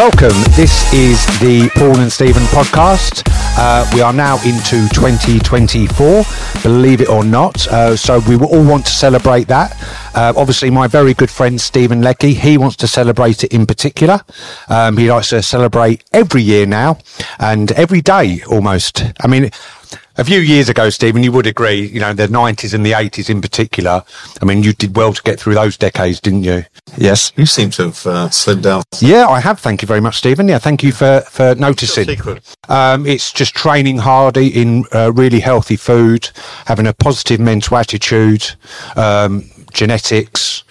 Welcome. This is the Paul and Steven podcast. Uh, we are now into 2024, believe it or not. Uh, so we all want to celebrate that. Uh, obviously, my very good friend Steven Leckie, he wants to celebrate it in particular. Um, he likes to celebrate every year now and every day almost. I mean, a few years ago, Steven, you would agree, you know, the 90s and the 80s in particular. I mean, you did well to get through those decades, didn't you? Yes. You seem to have uh, slimmed down. Yeah, I have. Thank you very much, Steven. Yeah, thank you for, for noticing. secret? Um, it's just training hard, eating uh, really healthy food, having a positive mental attitude, um, genetics.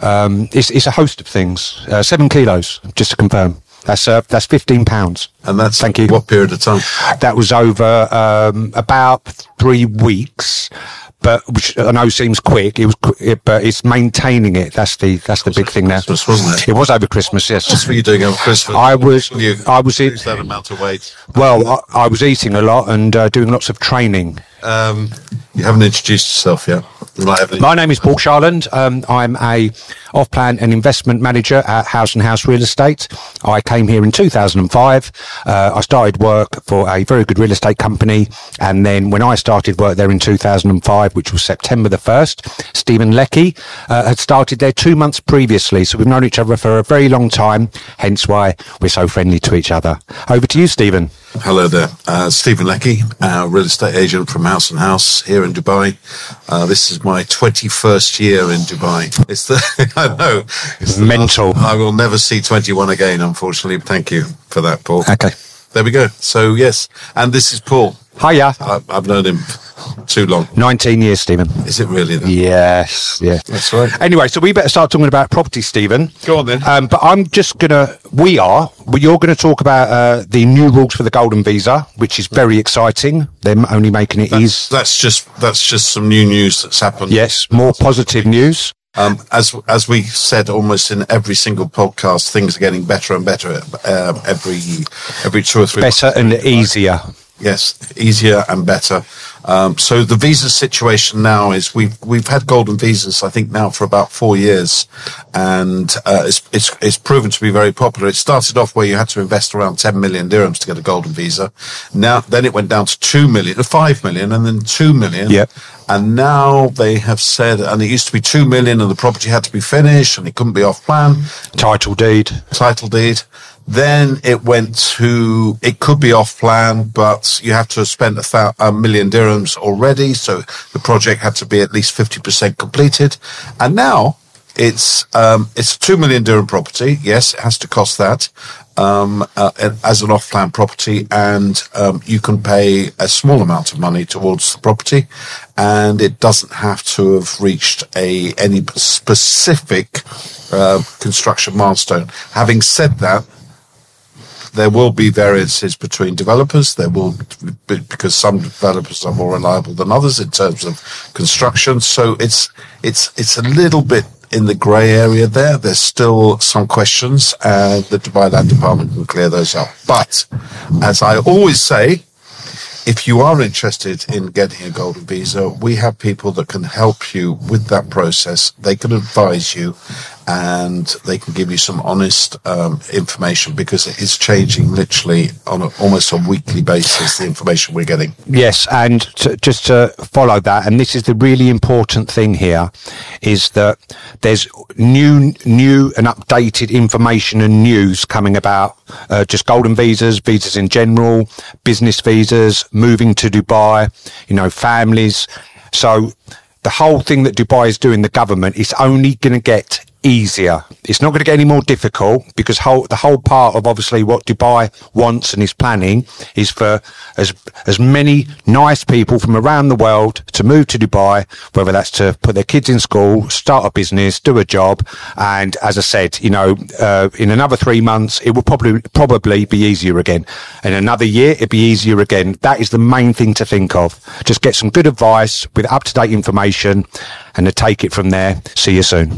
Um, it's, it's a host of things. Uh, seven kilos, just to confirm. That's uh, that's fifteen pounds. And that's Thank you. what period of time? That was over um, about three weeks, but which I know seems quick. It was, it, but it's maintaining it. That's the that's the big thing there. Christmas, wasn't it? It was over Christmas. Yes. What were you doing over Christmas? I was- You I was lose that amount of weight. Well, I, I was eating a lot and uh, doing lots of training. Um, you haven't introduced yourself yet. My name is Paul Charland. Um, I'm a off-plan and investment manager at Haus and Haus Real Estate. I came here in 2005. Uh, I started work for a very good real estate company, and then when I started work there in 2005, which was September the first, Steven Leckie uh, had started there two months previously. So we've known each other for a very long time. Hence why we're so friendly to each other. Over to you, Steven. Hello there, uh, Steven Leckie, uh, real estate agent from Haus and Haus here in Dubai. Uh, this is my 21st year in Dubai. It's the, I know, it's the Mental. last- I will never see 21 again, unfortunately. Thank you for that, Paul. Okay. There we go. So yes, and this is Paul. Hiya. I, I've known him too long. 19 years, Steven. Is it really? Then? Yes, yeah. That's right. Anyway, so we better start talking about property, Steven. Go on then. Um, but I'm just gonna. We are. But you're going to talk about uh, the new rules for the Golden Visa, which is very exciting. They're only making it That's, easy. that's just that's just some new news that's happened. Yes, more positive news. Um, as as we said almost in every single podcast, things are getting better and better um, every every two or three. Better and easier. Yes, easier and better. Um, so the visa situation now is we've we've had golden visas I think now for about four years, and uh, it's it's it's proven to be very popular. It started off where you had to invest around ten million dirhams to get a golden visa. Now then it went down to two million, five million, and then two million. Yep. And now they have said, and it used to be two million, and the property had to be finished, and it couldn't be off plan Title deed. title deed. Then it went to, it could be off plan, but you have to have spent a, a million dirhams already. So the project had to be at least 50% completed. And now it's, um, it's a two million dirham property. Yes, it has to cost that. Um, uh, as an off-plan property, and um, you can pay a small amount of money towards the property, and it doesn't have to have reached a any specific uh, construction milestone. Having said that, there will be variances between developers. There will be, because some developers are more reliable than others in terms of construction. So it's it's it's a little bit in the grey area there. There's still some questions, and the Dubai Land Department can clear those up. But as I always say, if you are interested in getting a golden visa, we have people that can help you with that process. They can advise you and they can give you some honest um, information because it is changing literally on a, almost a weekly basis, the information we're getting. Yes, and to, just to follow that, and this is the really important thing here, is that there's new, new and updated information and news coming about uh, just golden visas, visas in general, business visas, moving to Dubai, you know, families. So the whole thing that Dubai is doing, the government, is only going to get easier. It's not going to get any more difficult because whole, the whole part of obviously what Dubai wants and is planning is for as as many nice people from around the world to move to Dubai, whether that's to put their kids in school, start a business, do a job, and as I said, you know, uh, in another three months it will probably probably be easier again. In another year it'll be easier again. That is the main thing to think of. Just get some good advice with up to date information, and to take it from there. See you soon.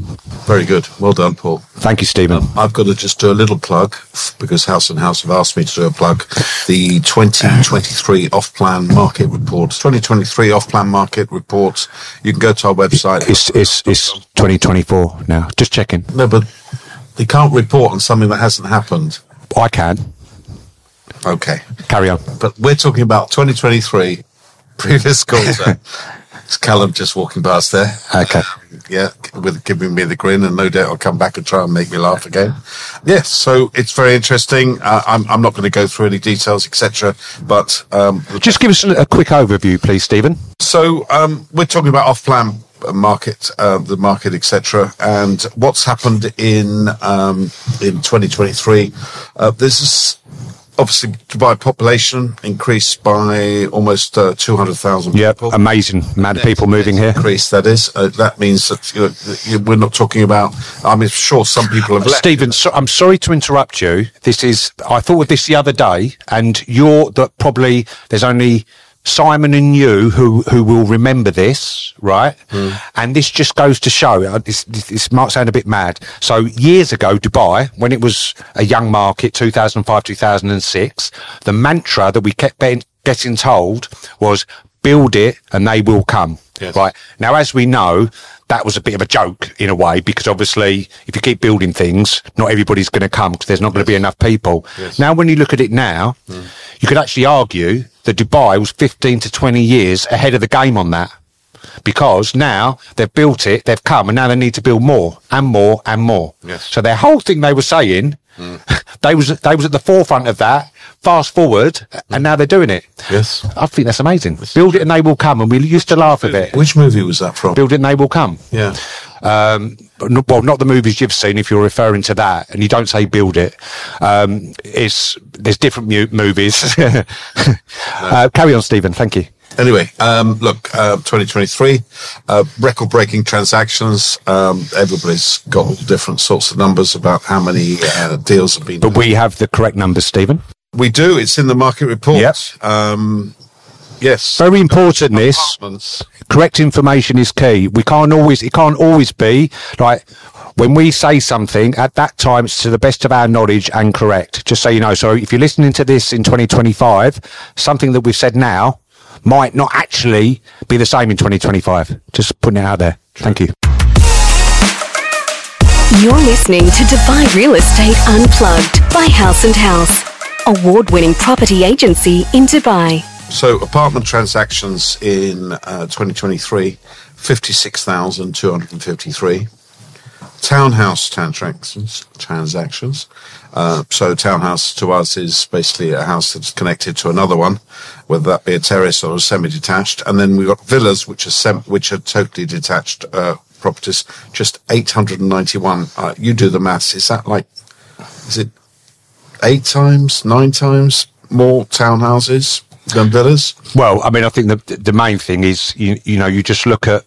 Very good. Well done, Paul. Thank you, Steven. Um, I've got to just do a little plug because Haus and Haus have asked me to do a plug. The 2023 off-plan market report. 2023 off-plan market report. You can go to our website. It's it's it's 2024 now. Just checking. no, but they can't report on something that hasn't happened. I can. Okay. Carry on. But we're talking about 2023, previous quarter. it's Callum just walking past there. Okay. Yeah, with giving me the grin, and no doubt I'll come back and try and make me laugh again. Yes, so it's very interesting. Uh, I'm, I'm not going to go through any details, etc. But um, Just give us a, a quick overview, please, Steven. so um, we're talking about off-plan market, uh, the market, etc. And what's happened in um, in 2023? Uh, this is obviously Dubai population increased by almost uh, 200,000 Yep. people. Amazing amount of people moving here. Increase that is. Uh, that means that you know, we're not talking about. I mean, sure, some people have left. Steven, so, I'm sorry to interrupt you. This is, I thought of this the other day, and you're that probably there's only Simon and you who, who will remember this, right? And this just goes to show, uh, this, this, this might sound a bit mad. So years ago, Dubai, when it was a young market, 2005, 2006, the mantra that we kept getting, getting told was build it and they will come. Yes. Right. Now, as we know, that was a bit of a joke in a way because obviously, if you keep building things, not everybody's going to come because there's not going to be enough people. Yes. Now, when you look at it now, you could actually argue that Dubai was 15 to 20 years ahead of the game on that because now they've built it, they've come, and now they need to build more and more and more. Yes. So their whole thing they were saying, they was they was at the forefront of that. Fast forward, and now they're doing it. Yes. I think that's amazing. Build it and they will come, and we used to laugh at it. Which movie was that from? Build it and they will come. Yeah. Um, well, not the movies you've seen. If you're referring to that, and you don't say build it, um, it's there's different mu- movies. uh, carry on, Steven. Thank you. Anyway, um, look, uh, 2023, uh, record-breaking transactions. Um, everybody's got all different sorts of numbers about how many uh, deals have been. But we have the correct numbers, Steven. we do. It's in the market report. Yep. Um, yes. Very important. This correct information is key. We can't always. It can't always be like. When we say something at that time, it's to the best of our knowledge and correct. Just so you know. So if you're listening to this in 2025, something that we've said now might not actually be the same in 2025. Just putting it out there. Thank you. You're listening to Dubai Real Estate Unplugged by Haus and Haus, award winning property agency in Dubai. So apartment transactions in uh, 2023, 56,253. Townhouse transactions, transactions. Uh, so townhouse to us is basically a house that's connected to another one, whether that be a terrace or a semi-detached. And then we've got villas, which are sem- which are totally detached uh, properties, just 891. Uh, you do the maths. Is that like, is it eight times, nine times more townhouses than villas? Well, I mean, I think the the main thing is you you know you just look at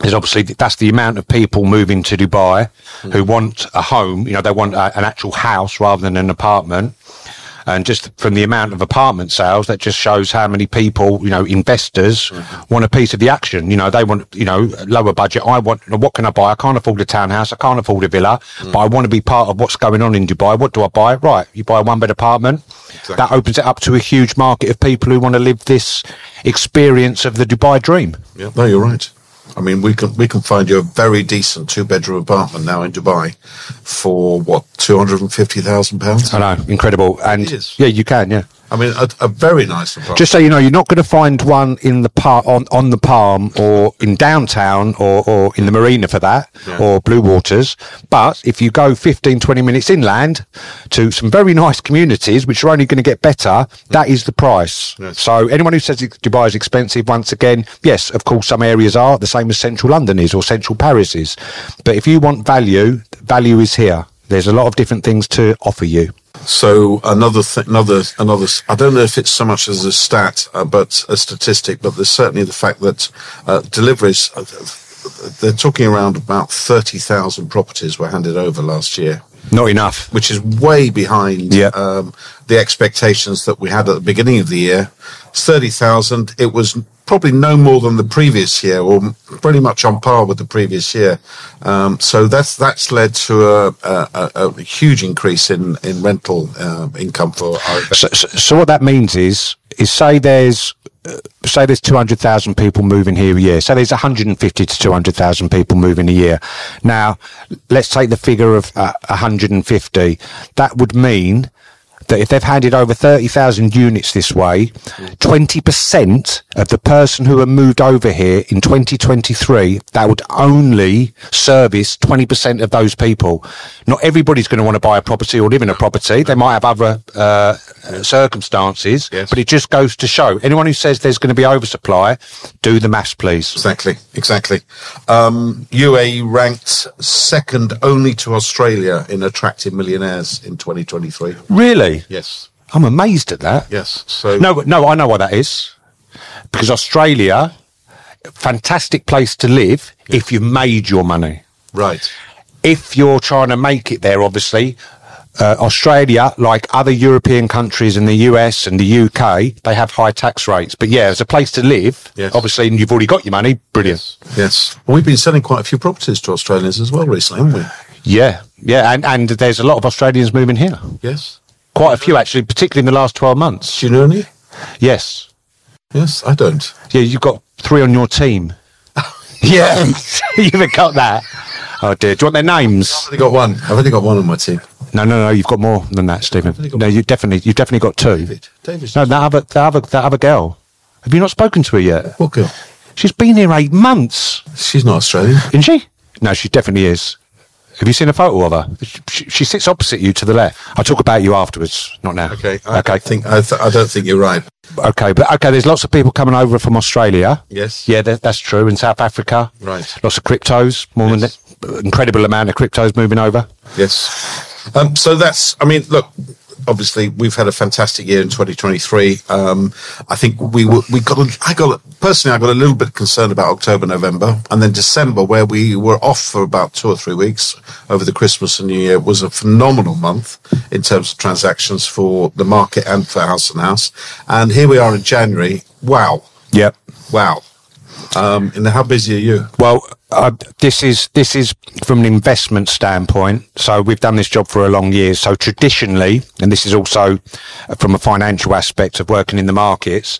there's obviously that's the amount of people moving to Dubai who hmm. want a home. You know, they want a, an actual house rather than an apartment. And just from the amount of apartment sales, that just shows how many people, you know, investors mm-hmm. want a piece of the action. You know, they want, you know, lower budget. I want, what can I buy? I can't afford a townhouse. I can't afford a villa, mm. but I want to be part of what's going on in Dubai. What do I buy? Right. You buy a one bed apartment. That opens it up to a huge market of people who want to live this experience of the Dubai dream. Yeah, no, you're right. I mean, we can we can find you a very decent two bedroom apartment now in Dubai for what two hundred and fifty thousand pounds. I know, incredible. And yeah, you can, yeah. I mean, a, a very nice apartment. Just so you know, you're not going to find one in the par- on on the Palm or in downtown or, or in the marina for that Yeah. or Blue Waters. But if you go 15, 20 minutes inland to some very nice communities, which are only going to get better, that is the price. Yes. So anyone who says Dubai is expensive, once again, yes, of course, some areas are the same as central London is or central Paris is. But if you want value, value is here. There's a lot of different things to offer you. So another th- another another. I don't know if it's so much as a stat, uh, but a statistic. But there's certainly the fact that uh, deliveries. Uh, they're talking around about thirty thousand properties were handed over last year. Not enough. which is way behind Yeah. um, the expectations that we had at the beginning of the year. It's 30,000. It was probably no more than the previous year, or pretty much on par with the previous year. Um, so that's that's led to a, a, a, huge increase in in rental uh, income for so, so what that means is, is say there's uh, say there's 200,000 people moving here a year. So there's 150 to 200,000 people moving a year. Now, let's take the figure of uh, 150. That would mean that if they've handed over 30,000 units this way, 20% of the person who have moved over here in 2023, that would only service 20% of those people. Not everybody's going to want to buy a property or live in a property. They might have other uh, circumstances, Yes. but it just goes to show anyone who says there's going to be oversupply, do the maths, please. Exactly, exactly. Um, UAE ranked second only to Australia in attracting millionaires in 2023. Really? Yes, I'm amazed at that. yes. So No, no, I know what that is. Because Australia, fantastic place to live if you made your money. right, If you're trying to make it there, obviously, uh, Australia, like other European countries and the US and the UK, they have high tax rates. But yeah, as a place to live, Yes. obviously, and you've already got your money, brilliant. yes. We've been selling quite a few properties to Australians as well recently, haven't we? Yeah, yeah, and, and there's a lot of Australians moving here. Yes. Quite a few, actually, particularly in the last 12 months. Do you know any? Yes. Yes, I don't. Yeah, you've got three on your team. yeah, you've got that. Oh dear. Do you want their names? I've only got one. I've only got one on my team. No, no, no. You've got more than that, Steven. No, you definitely, you've definitely got two. David. David's No, that other, that other, that other girl. Have you not spoken to her yet? What girl? She's been here eight months, She's not Australian. isn't she? No, she definitely is. Have you seen a photo of her? She, she sits opposite you to the left. I'll talk about you afterwards, not now. Okay. I okay. think I, th- I don't think you're right. Okay, but okay, there's lots of people coming over from Australia. Yes. Yeah, that, that's true. In South Africa. Right. Lots of cryptos, more Yes. than incredible amount of cryptos moving over. Yes. Um, so that's, I mean, look, obviously we've had a fantastic year in 2023. Um, I think we were, we got, I got, personally, I got a little bit concerned about October, November, and then December, where we were off for about two or three weeks over the Christmas and New Year was a phenomenal month in terms of transactions for the market and for Haus and Haus. And here we are in January. Wow. Yep. Wow. Um, and how busy are you? Well, uh, this is this is from an investment standpoint. So we've done this job for a long year. So traditionally, and this is also from a financial aspect of working in the markets,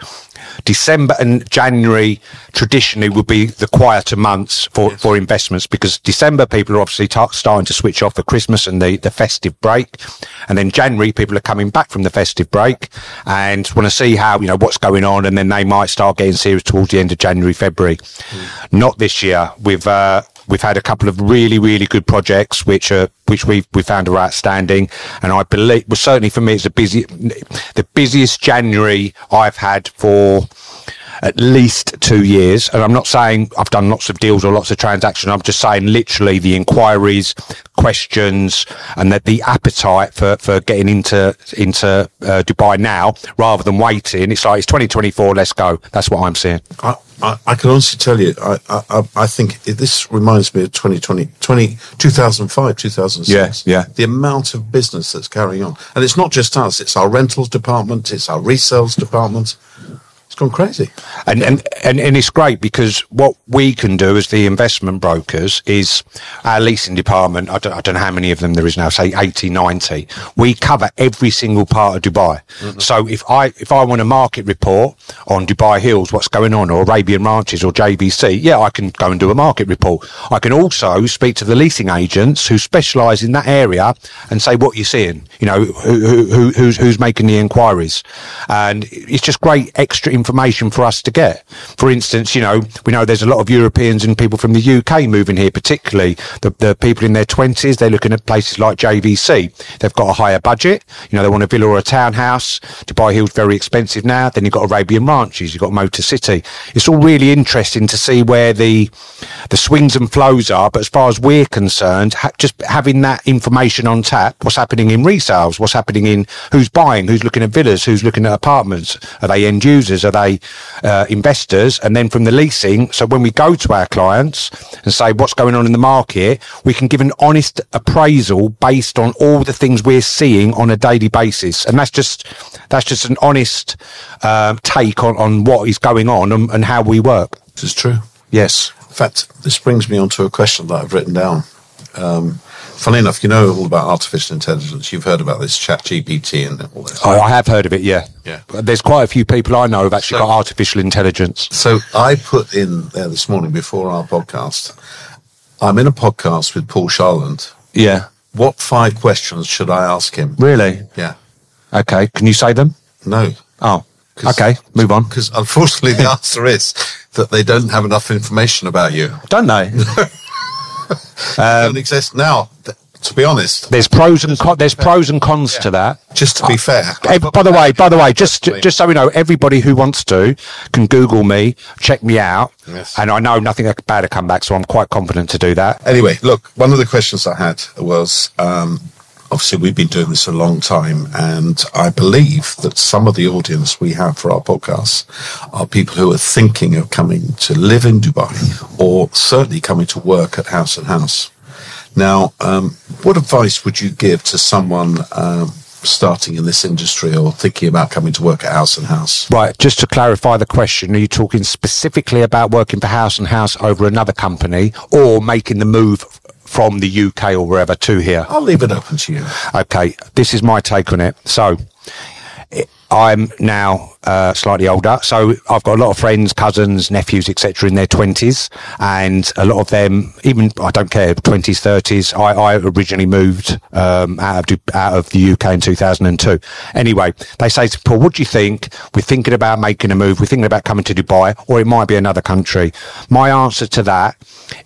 December and January traditionally would be the quieter months for, for investments because December people are obviously ta starting to switch off for Christmas and the, the festive break. And then January people are coming back from the festive break and want to see how, you know, what's going on. And then they might start getting serious towards the end of January, February. Not this year. We've, uh, We've had a couple of really, really good projects, which are which we we found are outstanding, and I believe, well, certainly for me, it's the busy, the busiest January I've had for at least two years. And I'm not saying I've done lots of deals or lots of transactions. I'm just saying literally the inquiries, questions, and that the appetite for, for getting into into uh, Dubai now rather than waiting. It's like it's 2024. Let's go. That's what I'm seeing. I, I, I can honestly tell you, I, I, I- think it, this reminds me of 2020, 20, 2005, 2006. Yeah, yeah. The amount of business that's carrying on. And it's not just us, it's our rentals department, it's our resales department. Gone crazy. And, and, and, and it's great because what we can do as the investment brokers is our leasing department. I don't, I don't know how many of them there is now, say 80, 90. We cover every single part of Dubai. Mm-hmm. So if I, if I want a market report on Dubai Hills, what's going on or Arabian Ranches or JVC, yeah, I can go and do a market report. I can also speak to the leasing agents who specialize in that area and say what you're seeing, you know, who, who, who, who's, who's making the inquiries. And it's just great extra information for us to get. For instance, you know, we know there's a lot of Europeans and people from the UK moving here, particularly the, the people in their 20s. They're looking at places like JVC. They've got a higher budget. You know, they want a villa or a townhouse. Dubai Hill's very expensive now. Then you've got Arabian Ranches. You've got Motor City. It's all really interesting to see where the, the swings and flows are. But as far as we're concerned, ha- just having that information on tap, what's happening in resales, what's happening in who's buying, who's looking at villas, who's looking at apartments. Are they end users? Are they uh, investors? And then from the leasing, so when we go to our clients and say what's going on in the market, we can give an honest appraisal based on all the things we're seeing on a daily basis. And that's just, that's just an honest um, take on, on what is going on and, and how we work. This is true. Yes. In fact, this brings me on to a question that I've written down. Um, Funny enough, you know all about artificial intelligence. You've heard about this chat GPT and all this. I, I have heard of it. Yeah. Yeah. There's quite a few people I know who've actually So- got artificial intelligence. So I put in there this morning before our podcast. I'm in a podcast with Paul Charland. Yeah. What five questions should I ask him? Really? Yeah. Okay. Can you say them? No. Oh. Okay. Move on. Because unfortunately, the answer is that they don't have enough information about you. Don't they? They don't exist now. To be honest, There's pros and con- there's pros and cons to that. just to be fair. Hey, by the way, by the way, just just so we know, everybody who wants to can Google me, check me out, Yes. and I know nothing bad will come back, so I'm quite confident to do that. Anyway, look, one of the questions I had was um, obviously we've been doing this a long time, and I believe that some of the audience we have for our podcasts are people who are thinking of coming to live in Dubai or certainly coming to work at Haus and Haus. Now, um, what advice would you give to someone um, starting in this industry or thinking about coming to work at Haus and Haus? Right, just to clarify the question, are you talking specifically about working for Haus and Haus over another company, or making the move from the UK or wherever to here? I'll leave it open to you. Okay, this is my take on it. So, I'm now uh, slightly older, so I've got a lot of friends, cousins, nephews, etc., in their twenties, and a lot of them, even I don't care, twenties, thirties. I, I originally moved um, out of out of the UK in 2002. Anyway, they say to Paul, "What do you think? We're thinking about making a move. We're thinking about coming to Dubai, or it might be another country." My answer to that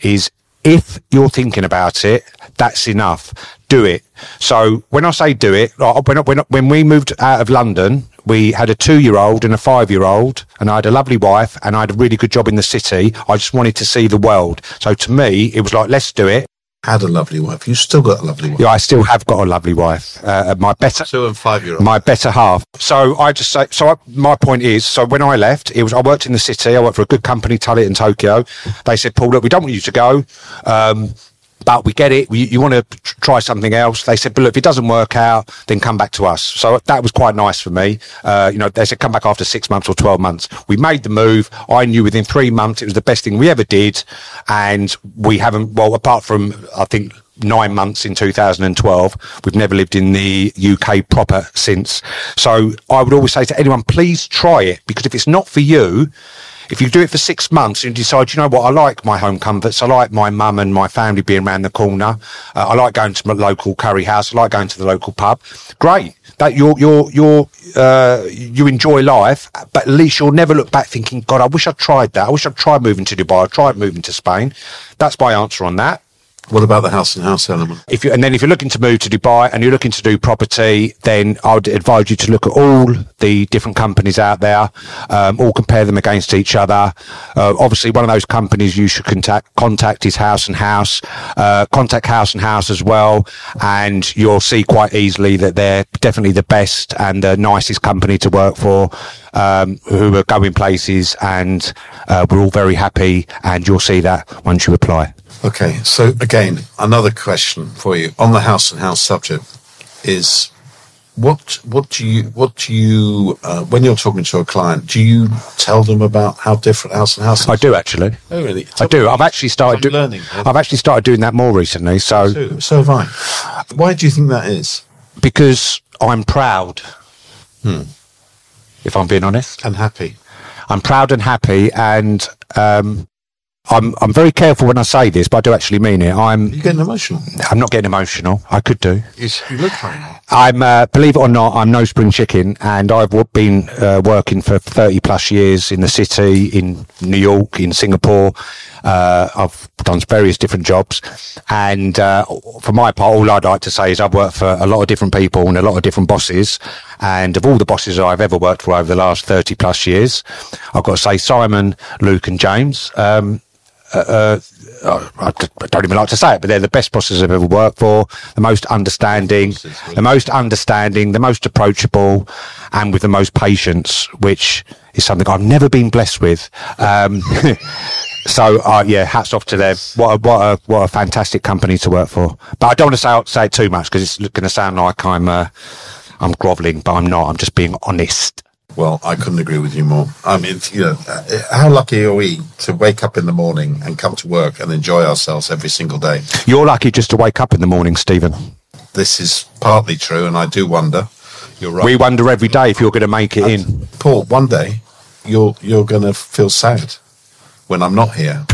is if you're thinking about it, that's enough. Do it. So when I say do it, when, when, when we moved out of London, we had a two year old and a five year old, and I had a lovely wife, and I had a really good job in the city. I just wanted to see the world. So to me, it was like, let's do it. Had a lovely wife. You still got a lovely wife. Yeah, I still have got a lovely wife. Uh, my better, Two and five year old. my better half. So I just say, so I, my point is, so when I left, it was, I worked in the city, I worked for a good company, Tullett in Tokyo. They said, Paul, look, we don't want you to go. Um, but we get it. You, you want to try something else? They said, but look, if it doesn't work out, then come back to us. So that was quite nice for me. Uh, you know, they said, come back after six months or 12 months. We made the move. I knew within three months it was the best thing we ever did. And we haven't, well, apart from, I think, nine months in 2012. We've never lived in the UK proper since. So I would always say to anyone, please try it because if it's not for you, if you do it for six months and decide, you know what, I like my home comforts, I like my mum and my family being around the corner, uh, I like going to my local curry house, I like going to the local pub. Great, that you're you're you're uh, you enjoy life, but at least you'll never look back thinking, God, I wish I'd tried that. I wish I'd tried moving to Dubai. I tried moving to Spain. That's my answer on that What about the haus and haus element? if you and then if you're looking to move to Dubai and you're looking to do property, then I would advise you to look at all the different companies out there, um, all compare them against each other. Uh, obviously, one of those companies you should contact contact is Haus and Haus. Uh, contact Haus and Haus as well, and you'll see quite easily that they're definitely the best and the nicest company to work for. Um, who are going places, and uh, we're all very happy. And you'll see that once you apply. Okay, so again, another question for you on the haus and haus subject is what what do you what do you uh, when you're talking to a client do you tell them about how different haus and haus I do actually. oh really I do. I've actually started. I'm Do- learning. I've actually started doing that more recently. So so, so have I why do you think that is because I'm proud. If I'm being honest, and happy I'm proud and happy, and um, I'm I'm very careful when I say this, but I do actually mean it. I'm you getting emotional I'm not getting emotional. I could do. you, you look like that. I'm, uh, believe it or not, I'm no spring chicken, and I've w- been uh, working for 30 plus years in the city, in New York, in Singapore. Uh, I've done various different jobs, and uh, for my part, all I'd like to say is I've worked for a lot of different people and a lot of different bosses. And of all the bosses I've ever worked for over the last 30 plus years, I've got to say Simon, Luke, and James. Um, uh, I d- I don't even like to say it, but they're the best bosses I've ever worked for, the most understanding, the most understanding, the most approachable, and with the most patience, which is something I've never been blessed with. Um, so, uh, yeah, hats off to them. What a, what a, what a fantastic company to work for. But I don't want to say, say it too much because it's going to sound like I'm, uh, I'm groveling, but I'm not. I'm just being honest. Well, I couldn't agree with you more. I mean, you know, uh, how lucky are we to wake up in the morning and come to work and enjoy ourselves every single day? You're lucky just to wake up in the morning, Steven. This is partly true, and I do wonder. You're right. We wonder every day if you're going to make it in. Paul, one day you're you're going to feel sad when I'm not here.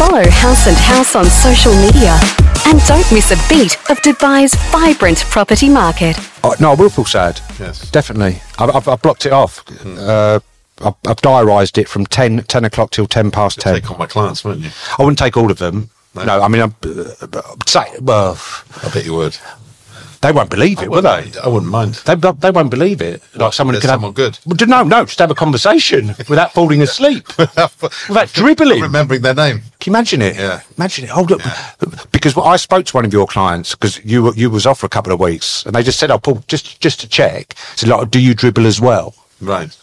Follow Haus and Haus on social media and don't miss a beat of Dubai's vibrant property market. Oh, no, I will feel sad. Yes. Definitely. I've, I've, I've blocked it off. Uh, I've, I've diarised it from 10, 10 o'clock till 10 past 10. Take on my clients, won't you? I wouldn't take all of them. No. No, I mean, I'm, uh, say, well, I bet you would. They won't believe it, will they? I wouldn't mind. They, they won't believe it. Like someone There's could someone have, good. Well, d- no, no, just have a conversation without falling asleep, without dribbling. Remembering their name. Can you imagine it? Yeah. Imagine it. Oh, Hold up. Because I spoke to one of your clients because you were- you was off for a couple of weeks, and they just said, "Oh, Paul, just just to check." Said, like, "Do you dribble as well?" Right.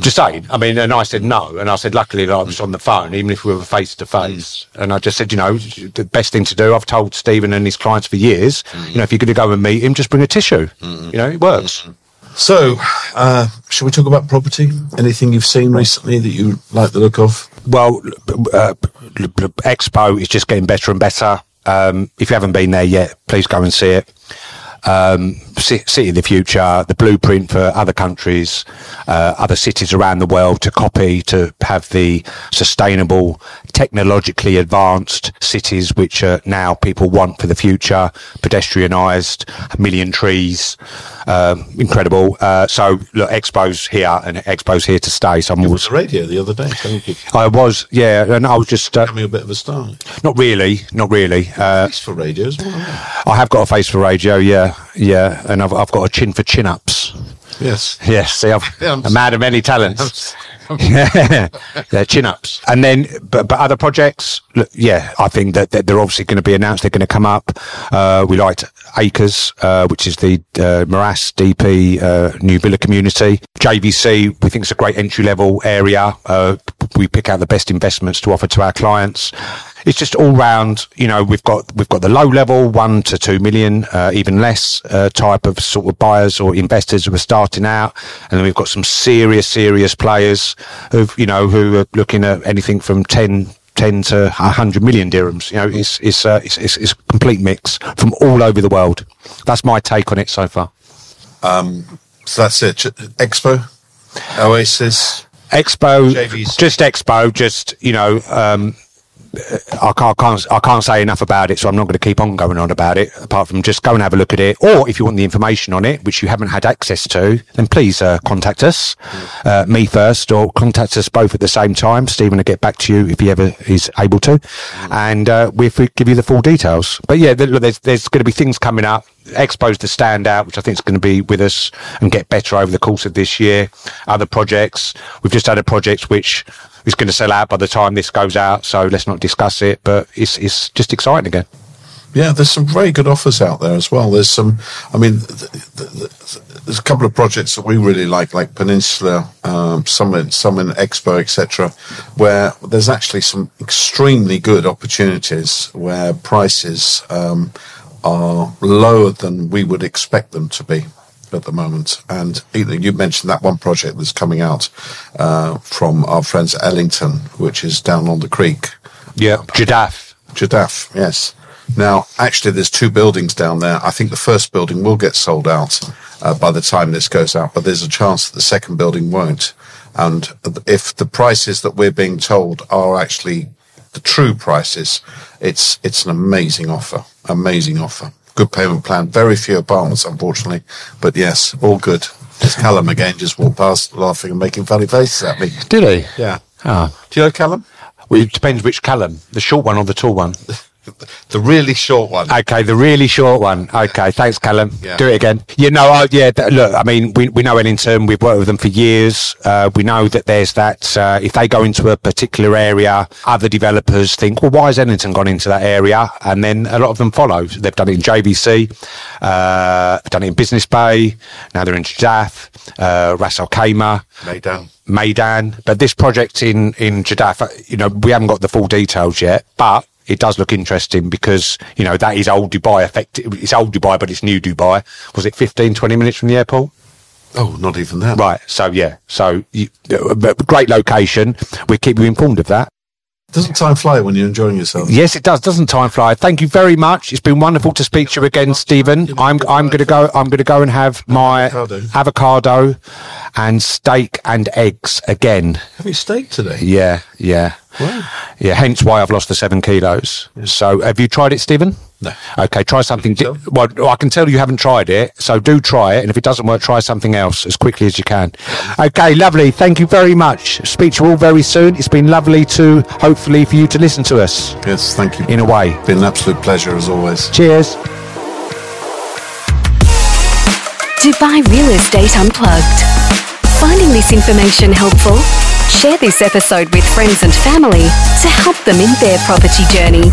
Just saying. I mean, and I said no, and I said, luckily, like, I was on the phone, even if we were face to face. And I just said, you know, the best thing to do. I've told Steven and his clients for years. You know, if you're going to go and meet him, just bring a tissue. You know, it works. So, uh, shall we talk about property? Anything you've seen recently that you like the look of? Well, uh, Expo is just getting better and better. Um, if you haven't been there yet, please go and see it. Um, city of the future, the blueprint for other countries, uh, other cities around the world to copy, to have the sustainable, technologically advanced cities which uh, now people want for the future, pedestrianised, a million trees, um, incredible. Uh, so look, Expo's here and Expo's here to stay. So I'm was the radio the other day. Thank you. I was, yeah, and I was just uh, Becoming a bit of a star. not really, not really. Uh, Thanks for radio as well. I have got a face for radio, yeah, yeah, and I've, I've got a chin for chin ups. Yes. Yes, see, I'm Yeah, I'm a man of many talents. I'm- yeah, yeah, chin ups, and then but, but other projects, look, yeah, I think that, that they're obviously going to be announced. They're going to come up. Uh, we liked Acres, uh, which is the uh, Meraas DP uh, new villa community. JVC, we think it's a great entry level area. Uh, we pick out the best investments to offer to our clients. It's just all round, you know, we've got, we've got the low level, one to two million, uh, even less, uh, type of sort of buyers or investors who are starting out. And then we've got some serious, serious players who've, you know, who are looking at anything from 10, 10 to 100 million dirhams. You know, it's, it's, uh, it's, it's, it's a complete mix from all over the world. That's my take on it so far. So that's it. Expo, Oasis. Expo, JVC. just Expo, just you know, um, I can't, can't I can't say enough about it, so I'm not going to keep on going on about it. Apart from just go and have a look at it, or if you want the information on it, which you haven't had access to, then please uh, contact us, uh, me first, or contact us both at the same time. Steven will get back to you if he ever is able to, and uh, we we give you the full details. But yeah, there's there's going to be things coming up. Expo's the standout, which I think is going to be with us and get better over the course of this year. Other projects, we've just had a project which is going to sell out by the time this goes out, so let's not discuss it. But it's it's just exciting again. Yeah, there's some very good offers out there as well. There's some, I mean, th- th- th- there's a couple of projects that we really like, like Peninsula, um, some in, some in Expo, etc., where there's actually some extremely good opportunities where prices um, are lower than we would expect them to be at the moment. And you mentioned that one project that's coming out uh, from our friends at Ellington, which is down on the creek. Yeah, Jadaf. Jadaf, yes. Now, actually, there's two buildings down there. I think the first building will get sold out uh, by the time this goes out, but there's a chance that the second building won't. And if the prices that we're being told are actually the true prices, it's it's an amazing offer. Amazing offer. Good payment plan. Very few apartments, unfortunately, but yes, all good. There's Callum again, just walked past, laughing and making funny faces at me. Did he? Yeah. Ah, Do you know Callum? well, it depends which Callum, the short one or the tall one. The really short one. Okay, the really short one. Okay, thanks, Callum. Yeah. Do it again. You know, uh, yeah. Th- look, I mean, we we know Ellington. We've worked with them for years. Uh, we know that there's that. Uh, if they go into a particular area, other developers think, well, why has Ellington gone into that area? And then a lot of them follow. They've done it in JVC. Uh, done it in Business Bay. Now they're in Jadaf, uh, Ras Al Khaimah. Meydan. Meydan. But this project in in Jadaf, uh, you know, we haven't got the full details yet, but it does look interesting because you know that is old Dubai. Effective, it's old Dubai, but it's new Dubai. Was it 15, 20 minutes from the airport? Oh, not even that. Right. So yeah. So you, uh, great location. We keep you informed of that. Doesn't time fly when you're enjoying yourself? Yes, it does. Doesn't time fly? Thank you very much. It's been wonderful to speak to you again, Steven. I'm I'm going to go. I'm going to go and have my Avocado. avocado and steak and eggs again. Having steak today. Yeah, yeah, Wow. yeah. Hence why I've lost the seven kilos. So, have you tried it, Steven? No. Okay, try something. Di- well, I can tell you haven't tried it, so do try it. And if it doesn't work, try something else as quickly as you can. Okay, lovely. Thank you very much. Speak to you all very soon. It's been lovely to, hopefully, for you to listen to us Yes, thank you. in a way. Been an absolute pleasure as always. Cheers. Dubai Real Estate Unplugged. Finding this information helpful? Share this episode with friends and family to help them in their property journey.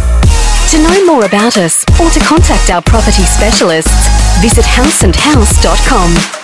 To know more about us or to contact our property specialists, visit hausandhaus.com.